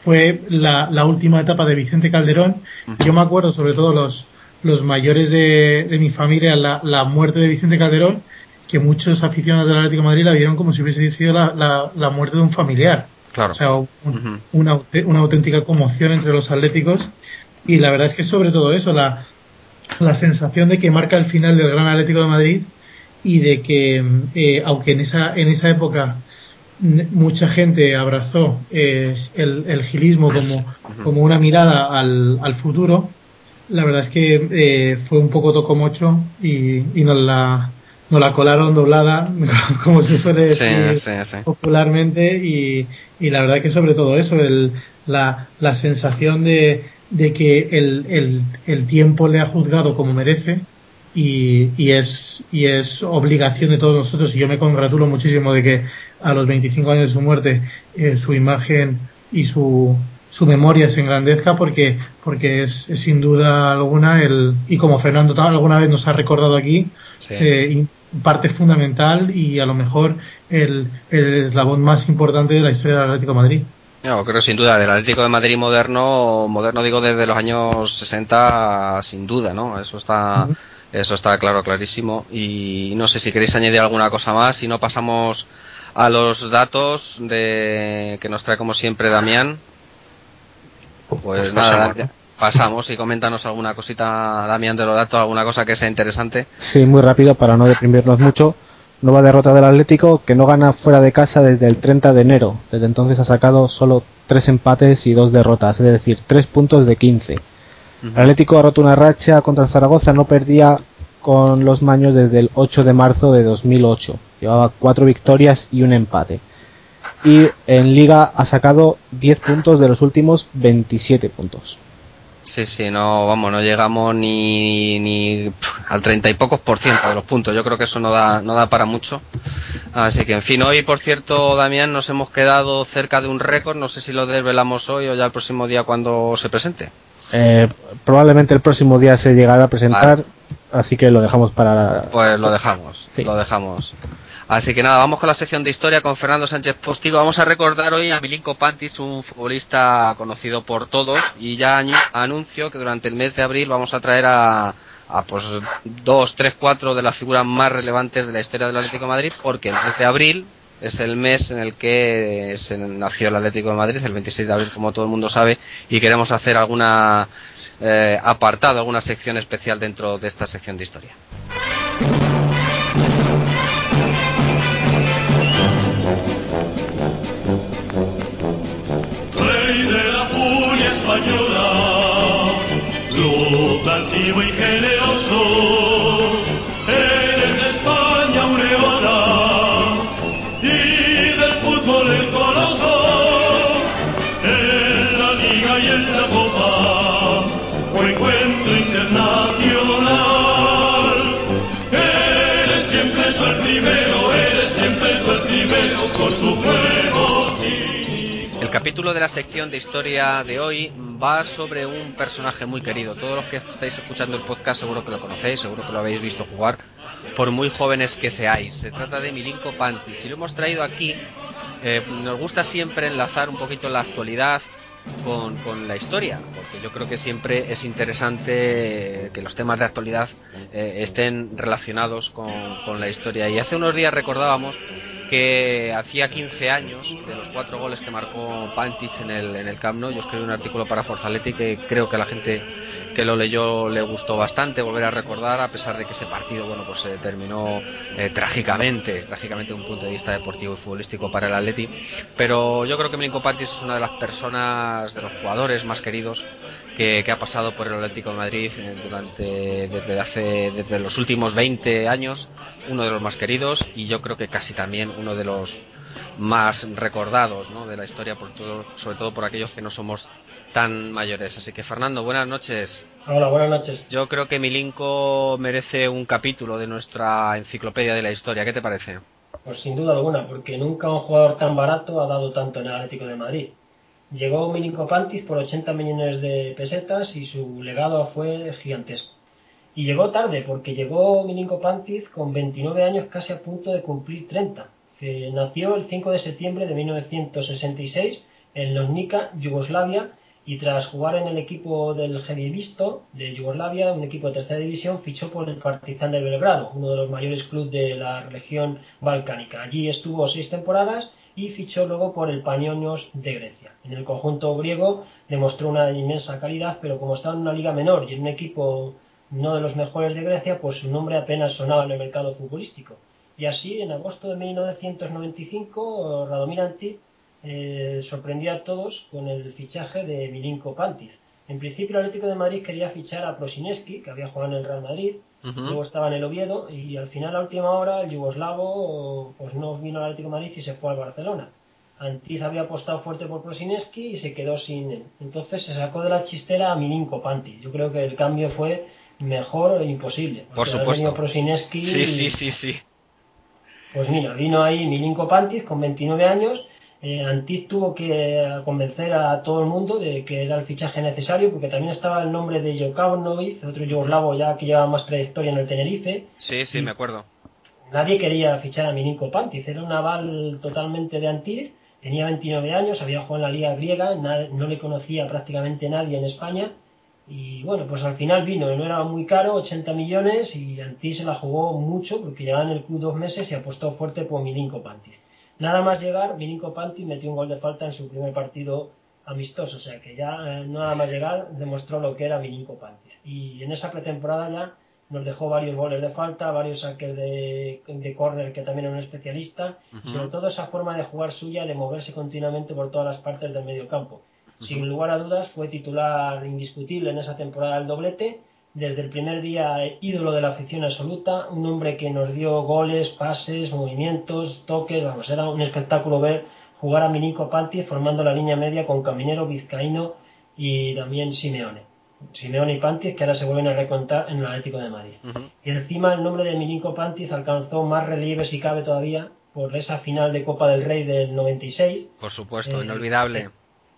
fue la, la, última etapa de Vicente Calderón. Yo me acuerdo sobre todo los, los mayores de, de mi familia la, la muerte de Vicente Calderón que muchos aficionados del Atlético de Madrid la vieron como si hubiese sido la, la, muerte de un familiar. Claro. O sea, una, una auténtica conmoción entre los atléticos. Y la verdad es que sobre todo eso, la, la sensación de que marca el final del Gran Atlético de Madrid y de que, eh, aunque en esa, en esa época mucha gente abrazó eh, el, el, gilismo como, como una mirada al, al futuro, la verdad es que eh, fue un poco tocomocho y, y nos la nos la colaron doblada, como se suele decir popularmente, y, y, la verdad que sobre todo eso, el, la, la sensación de, de que el, el, el, tiempo le ha juzgado como merece y, y, es, y es obligación de todos nosotros, y yo me congratulo muchísimo de que a los 25 años de su muerte eh, su imagen y su, su memoria se engrandezca porque porque es, sin duda alguna el y como Fernando alguna vez nos ha recordado aquí eh, parte fundamental y a lo mejor el, el, eslabón más importante de la historia del Atlético de Madrid. No, creo sin duda, del Atlético de Madrid moderno, moderno digo desde los años 60, sin duda, ¿no? Eso está, eso está claro, clarísimo. Y no sé si queréis añadir alguna cosa más, si no pasamos a los datos de que nos trae como siempre Damián. Pues, Pues nada, pasamos, pasamos y coméntanos alguna cosita, Damián, de los datos, alguna cosa que sea interesante. Sí, muy rápido para no deprimirnos mucho. Nueva derrota del Atlético que no gana fuera de casa desde el 30 de enero. Desde entonces ha sacado solo tres empates y dos derrotas, es decir, tres puntos de 15. El Atlético ha roto una racha contra el Zaragoza, no perdía con los maños desde el 8 de marzo de 2008. Llevaba cuatro victorias y un empate. Y en Liga ha sacado 10 puntos de los últimos 27 puntos. Sí, sí, no, vamos, no llegamos ni, ni al treinta y pocos por ciento de los puntos. Yo creo que eso no da, no da para mucho. Así que, en fin, hoy, por cierto, Damián, nos hemos quedado cerca de un récord. No sé si lo desvelamos hoy o ya el próximo día cuando se presente. Eh, probablemente el próximo día se llegará a presentar, así que lo dejamos para... Pues lo dejamos, Sí. lo dejamos. Así que nada, vamos con la sección de historia con Fernando Sánchez Postigo. Vamos a recordar hoy a Milinko Pantis, un futbolista conocido por todos, y ya anuncio que durante el mes de abril vamos a traer a, a pues dos, tres, cuatro de las figuras más relevantes de la historia del Atlético de Madrid, porque el mes de abril es el mes en el que se nació el Atlético de Madrid, el 26 de abril, como todo el mundo sabe, y queremos hacer alguna eh, apartado, alguna sección especial dentro de esta sección de historia. Capítulo de la sección de historia de hoy va sobre un personaje muy querido. Todos los que estáis escuchando el podcast seguro que lo conocéis, seguro que lo habéis visto jugar, por muy jóvenes que seáis. Se trata de Milinko Pantic. Y lo hemos traído aquí. eh, nos gusta siempre enlazar un poquito la actualidad con, con la historia, porque yo creo que siempre es interesante que los temas de actualidad eh, estén relacionados con, con la historia. Y hace unos días recordábamos que hacía 15 años de los cuatro goles que marcó Pantic en el, en el Camp Nou. Yo escribí un artículo para Forzalete que creo que a la gente que lo leyó le gustó bastante volver a recordar, a pesar de que ese partido bueno pues se terminó eh, trágicamente, trágicamente un punto de vista deportivo y futbolístico para el Atleti. Pero yo creo que Milinko Pantic es una de las personas, de los jugadores más queridos que, que ha pasado por el Atlético de Madrid eh, durante desde hace desde los últimos 20 años uno de los más queridos y yo creo que casi también uno de los más recordados ¿no? de la historia por todo, sobre todo por aquellos que no somos tan mayores así que Fernando buenas noches Hola, buenas noches. yo creo que Milinko merece un capítulo de nuestra enciclopedia de la historia ¿qué te parece? Pues sin duda alguna, porque nunca un jugador tan barato ha dado tanto en el Atlético de Madrid. Llegó Milinko Pantic por 80 millones de pesetas y su legado fue gigantesco. Y llegó tarde, porque llegó Milinko Pantic con 29 años casi a punto de cumplir 30. Que nació el 5 de septiembre de 1966 en Loznica, Yugoslavia, y tras jugar en el equipo del Visto de Yugoslavia, un equipo de tercera división, fichó por el Partizan de Belgrado, uno de los mayores clubes de la región balcánica. Allí estuvo seis temporadas y fichó luego por el Panionios de Grecia. En el conjunto griego demostró una inmensa calidad, pero como estaba en una liga menor y en un equipo no de los mejores de Grecia, pues su nombre apenas sonaba en el mercado futbolístico. Y así, en agosto de 1995, Radomir Antic eh, sorprendió a todos con el fichaje de Milinko Pantic. En principio el Atlético de Madrid quería fichar a Prosineski, que había jugado en el Real Madrid, Luego estaba en el Oviedo y al final a última hora el yugoslavo pues no vino al Atlético de Madrid y se fue al Barcelona. Antiz había apostado fuerte por Prosineski y se quedó sin él. Entonces se sacó de la chistera a Milinko Pantic. Yo creo que el cambio fue mejor e imposible. Por supuesto. Prosineski sí sí sí sí pues mira, vino ahí Milinko Pantic con 29 años. Eh, tuvo que convencer a todo el mundo de que era el fichaje necesario, porque también estaba el nombre de Jokanovic, otro yugoslavo ya que lleva más trayectoria en el Tenerife. sí sí me acuerdo Nadie quería fichar a Milinko Pantic, era un aval totalmente de Antic, Tenía 29 años, había jugado en la liga griega, no le conocía prácticamente nadie en España y bueno, pues al final vino, no era muy caro, 80 millones y Antí se la jugó mucho porque llevaba en el club dos meses y apostó fuerte por Milinko Pantis. Nada más llegar, Milinko Pantis metió un gol de falta en su primer partido amistoso, o sea que ya eh, nada más llegar demostró lo que era Milinko Pantis. Y en esa pretemporada ya nos dejó varios goles de falta, varios saques de, de córner que también era un especialista, y sobre todo esa forma de jugar suya de moverse continuamente por todas las partes del medio campo. Sin lugar a dudas fue titular indiscutible en esa temporada del doblete, desde el primer día eh, ídolo de la afición absoluta, un hombre que nos dio goles, pases, movimientos, toques, vamos, era un espectáculo ver jugar a Minico Panti formando la línea media con Caminero, Vizcaíno y también Simeone. Simeone y Pantis que ahora se vuelven a recontar en el Atlético de Madrid. Y encima el nombre de Milinko Pantis alcanzó más relieve si cabe todavía por esa final de Copa del Rey del 96 Por supuesto, Eh, inolvidable.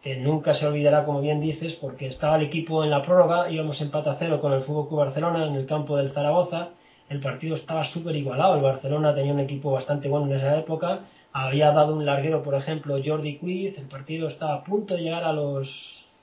Que nunca se olvidará, como bien dices, porque estaba el equipo en la prórroga, íbamos empate a cero con el Fútbol Club Barcelona en el campo del Zaragoza, el partido estaba súper igualado, el Barcelona tenía un equipo bastante bueno en esa época, había dado un larguero, por ejemplo, Jordi Quiz, el partido estaba a punto de llegar a los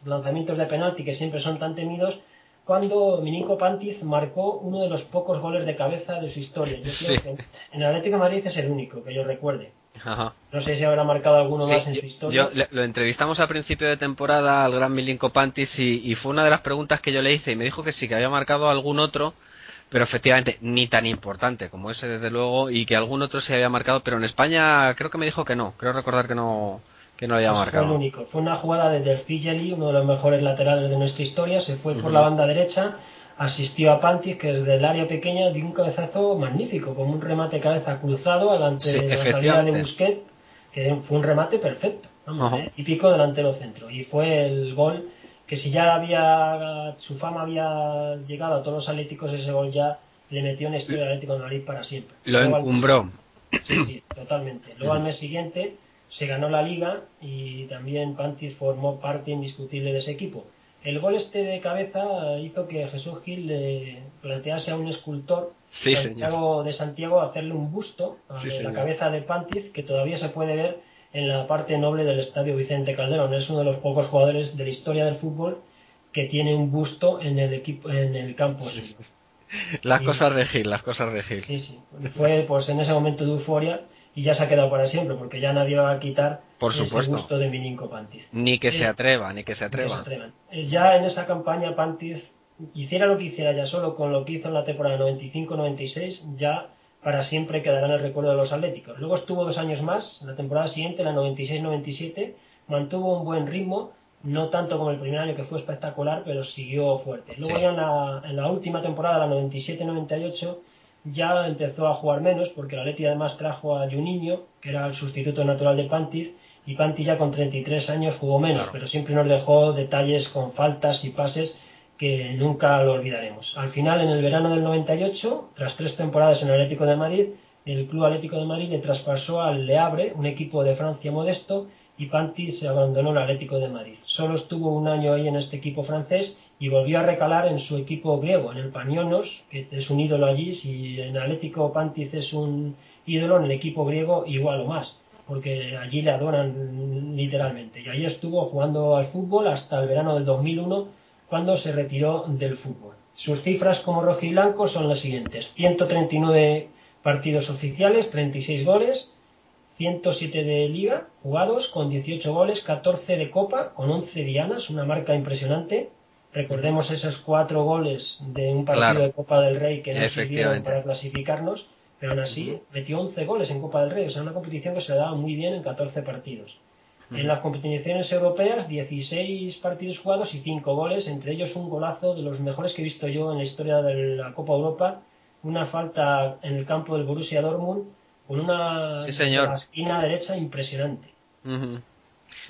lanzamientos de penalti que siempre son tan temidos, cuando Mininko Pantis marcó uno de los pocos goles de cabeza de su historia. Yo creo Sí. que en el Atlético de Madrid es el único que yo recuerde. Ajá. No sé si habrá marcado alguno Sí, más en yo- su historia. yo le- lo entrevistamos a principio de temporada al gran Milinko Pantis y, y fue una de las preguntas que yo le hice y me dijo que sí, que había marcado algún otro, pero efectivamente ni tan importante como ese desde luego y que algún otro se había marcado, pero en España creo que me dijo que no, creo recordar que no que no había Pues Fue el marcado. único. Fue una jugada de Del Figeli, uno de los mejores laterales de nuestra historia. Se fue por la banda derecha, asistió a Pantis, que desde el área pequeña dio un cabezazo magnífico, con un remate cabeza cruzado delante Sí, de la salida de. Busquets, que fue un remate perfecto, vamos, Ajá. eh, típico delantero centro. Y fue el gol que si ya había su fama había llegado a todos los atléticos, ese gol ya le metió en historia del Atlético de Madrid para siempre. Lo Luego encumbró. Sí, sí, totalmente. Luego al mes siguiente se ganó la liga y también Pantis formó parte indiscutible de ese equipo. El gol este de cabeza hizo que Jesús Gil le plantease a un escultor Sí. Santiago, de Santiago hacerle un busto a Sí, la cabeza de Pantis que todavía se puede ver en la parte noble del estadio Vicente Calderón. Es uno de los pocos jugadores de la historia del fútbol que tiene un busto en el equipo en el campo. Las cosas de Gil, las cosas de Gil. Sí, sí. Fue pues en ese momento de euforia y ya se ha quedado para siempre porque ya nadie va a quitar Por ese supuesto. gusto de Milinko Pantis. Ni que se atreva, ni que se atreva. atrevan. Eh, Ya en esa campaña Pantis hiciera lo que hiciera ya solo con lo que hizo en la temporada 95-96 ya para siempre quedará en el recuerdo de los Atléticos. Luego estuvo dos años más, la temporada siguiente, la 96-97, mantuvo un buen ritmo, no tanto como el primer año que fue espectacular, pero siguió fuerte. Luego Sí. ya en la, en la última temporada, la 97-98, ya empezó a jugar menos, porque la Atleti además trajo a Juninho, que era el sustituto natural de Pantis, y Pantis ya con 33 años jugó menos, Claro. pero siempre nos dejó detalles con faltas y pases que nunca lo olvidaremos. Al final, en el verano del 98, tras tres temporadas en el Atlético de Madrid, el Club Atlético de Madrid le traspasó al Le Havre, un equipo de Francia modesto, y Panti se abandonó el Atlético de Madrid. Solo estuvo un año ahí en este equipo francés y volvió a recalar en su equipo griego, en el Pañonos, que es un ídolo allí. Si en Atlético Pantis es un ídolo, en el equipo griego igual o más, porque allí le adoran literalmente. Y ahí estuvo jugando al fútbol hasta el verano del 2001, cuando se retiró del fútbol. Sus cifras como rojiblanco son las siguientes: 139 partidos oficiales, 36 goles, 107 de liga jugados con 18 goles, 14 de copa con 11 dianas, una marca impresionante. Recordemos esos cuatro goles de un partido Claro. de Copa del Rey que no sirvieron para clasificarnos, pero aún así metió 11 goles en Copa del Rey, o sea, una competición que se le daba muy bien en 14 partidos. En las competiciones europeas, 16 partidos jugados y 5 goles, entre ellos un golazo de los mejores que he visto yo en la historia de la Copa Europa, una falta en el campo del Borussia Dortmund con una Sí, señor. esquina derecha impresionante. Un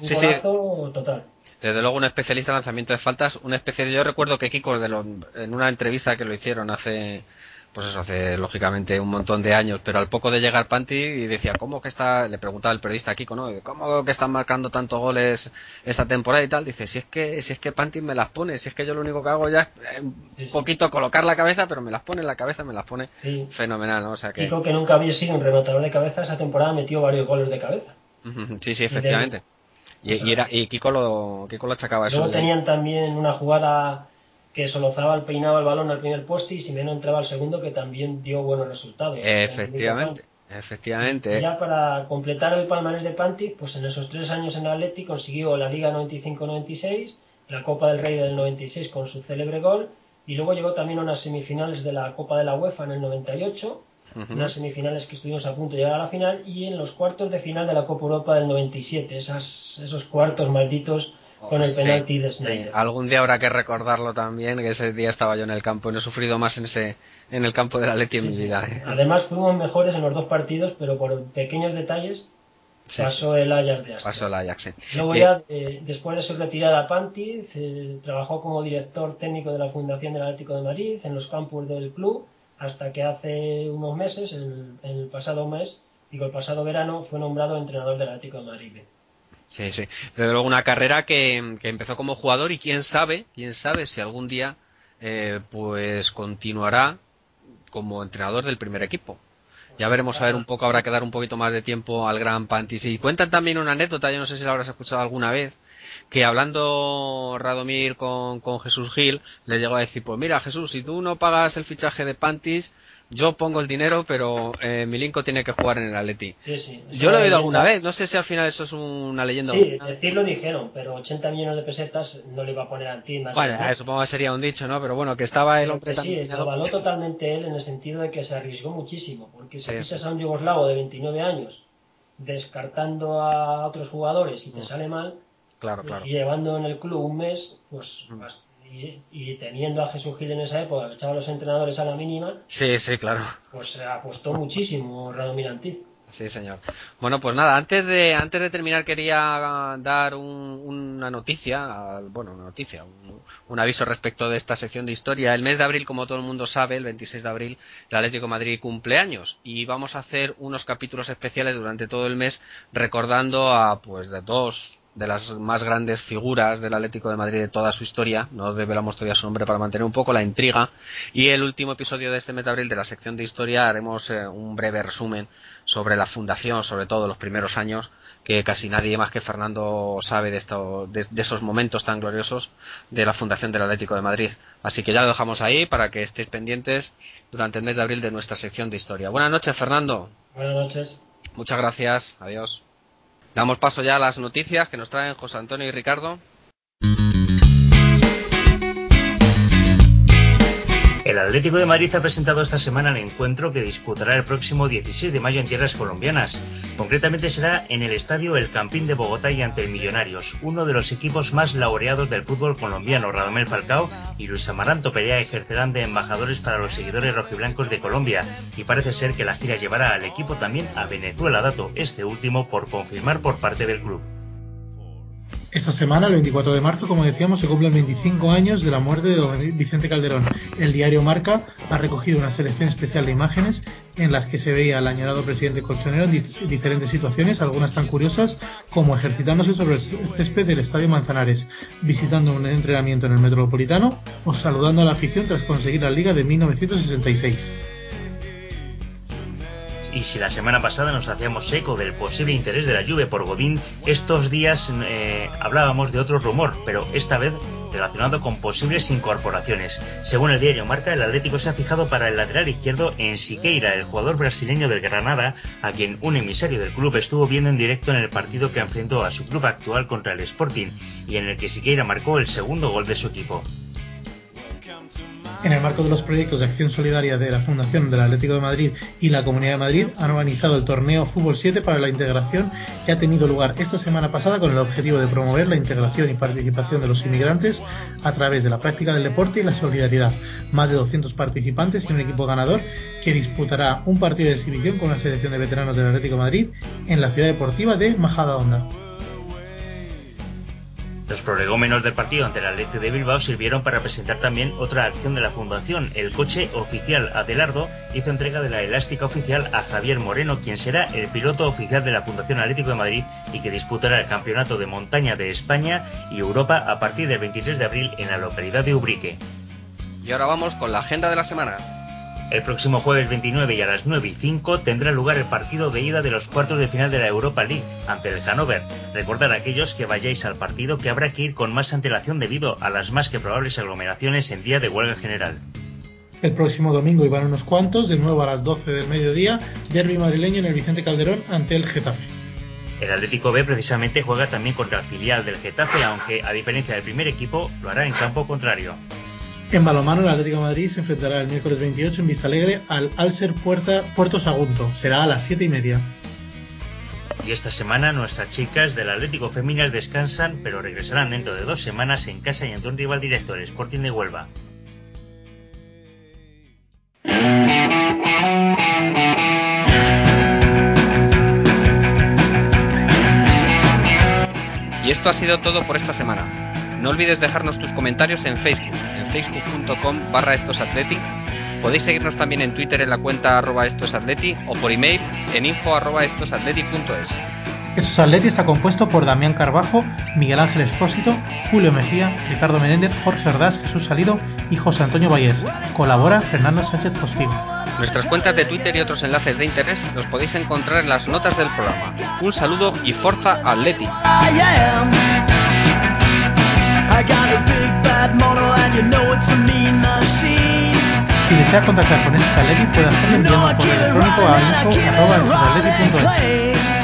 Sí, sí. golazo total. Desde luego un especialista en lanzamiento de faltas, un especial. Yo recuerdo que Kiko de lo- en una entrevista que lo hicieron hace, pues eso, hace lógicamente un montón de años, pero al poco de llegar Panti y decía, ¿cómo que está? Le preguntaba el periodista a Kiko, ¿no? ¿Cómo que están marcando tantos goles esta temporada y tal? Dice, si es que, si es que Panti me las pone, si es que yo lo único que hago ya es eh, un poquito colocar la cabeza, pero me las pone en la cabeza, me las pone Sí. fenomenal, ¿no? O sea que. Kiko, que nunca había sido un rematador de cabeza, esa temporada metió varios goles de cabeza. Sí, sí, efectivamente. Y, y era, y Kiko lo, Kiko lo achacaba eso. Luego de- tenían también una jugada que Solozabal peinaba el balón al primer poste y Simeno entraba al segundo que también dio buenos resultados. Efectivamente, efectivamente. Y ya para completar el palmarés de Pantic, pues en esos tres años en Atleti consiguió la Liga 95-96, la Copa del Rey del 96 con su célebre gol, y luego llegó también a unas semifinales de la Copa de la UEFA en el 98, Ujú. unas semifinales que estuvimos a punto de llegar a la final, y en los cuartos de final de la Copa Europa del 97, esas, esos cuartos malditos con el Oh, Sí, penalti de sí. Snyder. Algún día habrá que recordarlo también, que ese día estaba yo en el campo y no he sufrido más en ese en el campo de la Leti en mi vida. ¿eh? Además fuimos mejores en los dos partidos, pero por pequeños detalles Sí, pasó el Ajax de Austria. Pasó el Ajax. sí. Luego Eh, ya, eh, después de su retirada Panti, se trabajó como director técnico de la Fundación del Atlético de Madrid en los campus del club, hasta que hace unos meses, el, pasado mes, digo el pasado verano, fue nombrado entrenador del Atlético de Madrid. Sí, sí. Desde luego una carrera que, que empezó como jugador y quién sabe, quién sabe si algún día eh, pues continuará como entrenador del primer equipo. Ya veremos a ver un poco, habrá que dar un poquito más de tiempo al gran Pantis. Y cuentan también una anécdota, yo no sé si la habrás escuchado alguna vez, que hablando Radomir con, con Jesús Gil, le llegó a decir, pues mira Jesús, si tú no pagas el fichaje de Pantis, yo pongo el dinero, pero eh, Milinko tiene que jugar en el Atleti. Sí, sí. Yo lo he oído alguna vez, no sé si al final eso es una leyenda. Sí, decirlo dijeron, pero 80 millones de pesetas no le iba a poner a ti. más Bueno, dinero. eh, supongo que sería un dicho, ¿no? Pero bueno, que estaba el hombre que sí, lo totalmente él en el sentido de que se arriesgó muchísimo, porque si fichas a un yugoslavo de 29 años descartando a otros jugadores y te Mm. sale mal, Claro, claro. y llevando en el club un mes, pues Mm. y, y teniendo a Jesús Gil en esa época, que echaba a los entrenadores a la mínima, Sí, sí, claro. pues se apostó muchísimo Radomir Antí. Sí, señor. Bueno, pues nada, antes de antes de terminar quería dar un- una noticia, bueno, una noticia, un, un aviso respecto de esta sección de historia. El mes de abril, como todo el mundo sabe, el 26 de abril, el Atlético de Madrid cumple años y vamos a hacer unos capítulos especiales durante todo el mes recordando a pues de dos de las más grandes figuras del Atlético de Madrid de toda su historia, no develamos todavía su nombre para mantener un poco la intriga, y el último episodio de este mes de abril de la sección de historia haremos eh, un breve resumen sobre la fundación, sobre todo los primeros años, que casi nadie más que Fernando sabe de, esto, de, de esos momentos tan gloriosos de la fundación del Atlético de Madrid. Así que ya lo dejamos ahí para que estéis pendientes durante el mes de abril de nuestra sección de historia. Buenas noches, Fernando. Buenas noches. Muchas gracias. Adiós. Damos paso ya a las noticias que nos traen José Antonio y Ricardo. El Atlético de Madrid ha presentado esta semana el encuentro que disputará el próximo 16 de mayo en tierras colombianas. Concretamente será en el estadio El Campín de Bogotá y ante el Millonarios, uno de los equipos más laureados del fútbol colombiano. Radamel Falcao y Luis Amaranto Perea ejercerán de embajadores para los seguidores rojiblancos de Colombia y parece ser que la gira llevará al equipo también a Venezuela, dato este último por confirmar por parte del club. Esta semana, el 24 de marzo, como decíamos, se cumplen 25 años de la muerte de don Vicente Calderón. El diario Marca ha recogido una selección especial de imágenes en las que se veía al añorado presidente colchonero en di- diferentes situaciones, algunas tan curiosas como ejercitándose sobre el césped del Estadio Manzanares, visitando un entrenamiento en el Metropolitano o saludando a la afición tras conseguir la Liga de 1966. Y si la semana pasada nos hacíamos eco del posible interés de la Juve por Godín, estos días eh, hablábamos de otro rumor, pero esta vez relacionado con posibles incorporaciones. Según el diario Marca, el Atlético se ha fijado para el lateral izquierdo en Siqueira, el jugador brasileño del Granada, a quien un emisario del club estuvo viendo en directo en el partido que enfrentó a su club actual contra el Sporting y en el que Siqueira marcó el segundo gol de su equipo. En el marco de los proyectos de acción solidaria de la Fundación del Atlético de Madrid y la Comunidad de Madrid, han organizado el torneo Fútbol 7 para la integración que ha tenido lugar esta semana pasada con el objetivo de promover la integración y participación de los inmigrantes a través de la práctica del deporte y la solidaridad. Más de 200 participantes y un equipo ganador que disputará un partido de exhibición con la selección de veteranos del Atlético Madrid en la ciudad deportiva de Majadahonda. Los prolegómenos del partido ante el Athletic de Bilbao sirvieron para presentar también otra acción de la Fundación. El coche oficial Adelardo hizo entrega de la elástica oficial a Javier Moreno, quien será el piloto oficial de la Fundación Atlético de Madrid y que disputará el Campeonato de Montaña de España y Europa a partir del 23 de abril en la localidad de Ubrique. Y ahora vamos con la agenda de la semana. El próximo jueves 29 y a las 9 y 5 tendrá lugar el partido de ida de los cuartos de final de la Europa League ante el Hannover. Recordar a aquellos que vayáis al partido que habrá que ir con más antelación debido a las más que probables aglomeraciones en día de huelga general. El próximo domingo iban unos cuantos, de nuevo a las 12 del mediodía, derby madrileño en el Vicente Calderón ante el Getafe. El Atlético B precisamente juega también contra el filial del Getafe, aunque a diferencia del primer equipo lo hará en campo contrario. En balomano, el Atlético de Madrid se enfrentará el miércoles 28 en Vistalegre al Alser Puerta, Puerto Sagunto. Será a las 7 y media. Y esta semana nuestras chicas del Atlético Féminas descansan, pero regresarán dentro de dos semanas en casa y ante un rival director, Sporting de Huelva. Y esto ha sido todo por esta semana. No olvides dejarnos tus comentarios en Facebook, en facebook.com barra estosatleti. Podéis seguirnos también en Twitter en la cuenta arroba estosatleti o por email en info arroba estosatleti.es. Estos Atleti está compuesto por Damián Carbajo, Miguel Ángel Espósito, Julio Mejía, Ricardo Menéndez, Jorge Ordaz, Jesús Salido y José Antonio Vallés. Colabora Fernando Sánchez Postigo. Nuestras cuentas de Twitter y otros enlaces de interés los podéis encontrar en las notas del programa. Un saludo y Forza Atleti. Si desea contactar con Atleti puede hacerlo enviando un correo electrónico a info arroba estosatleti.es.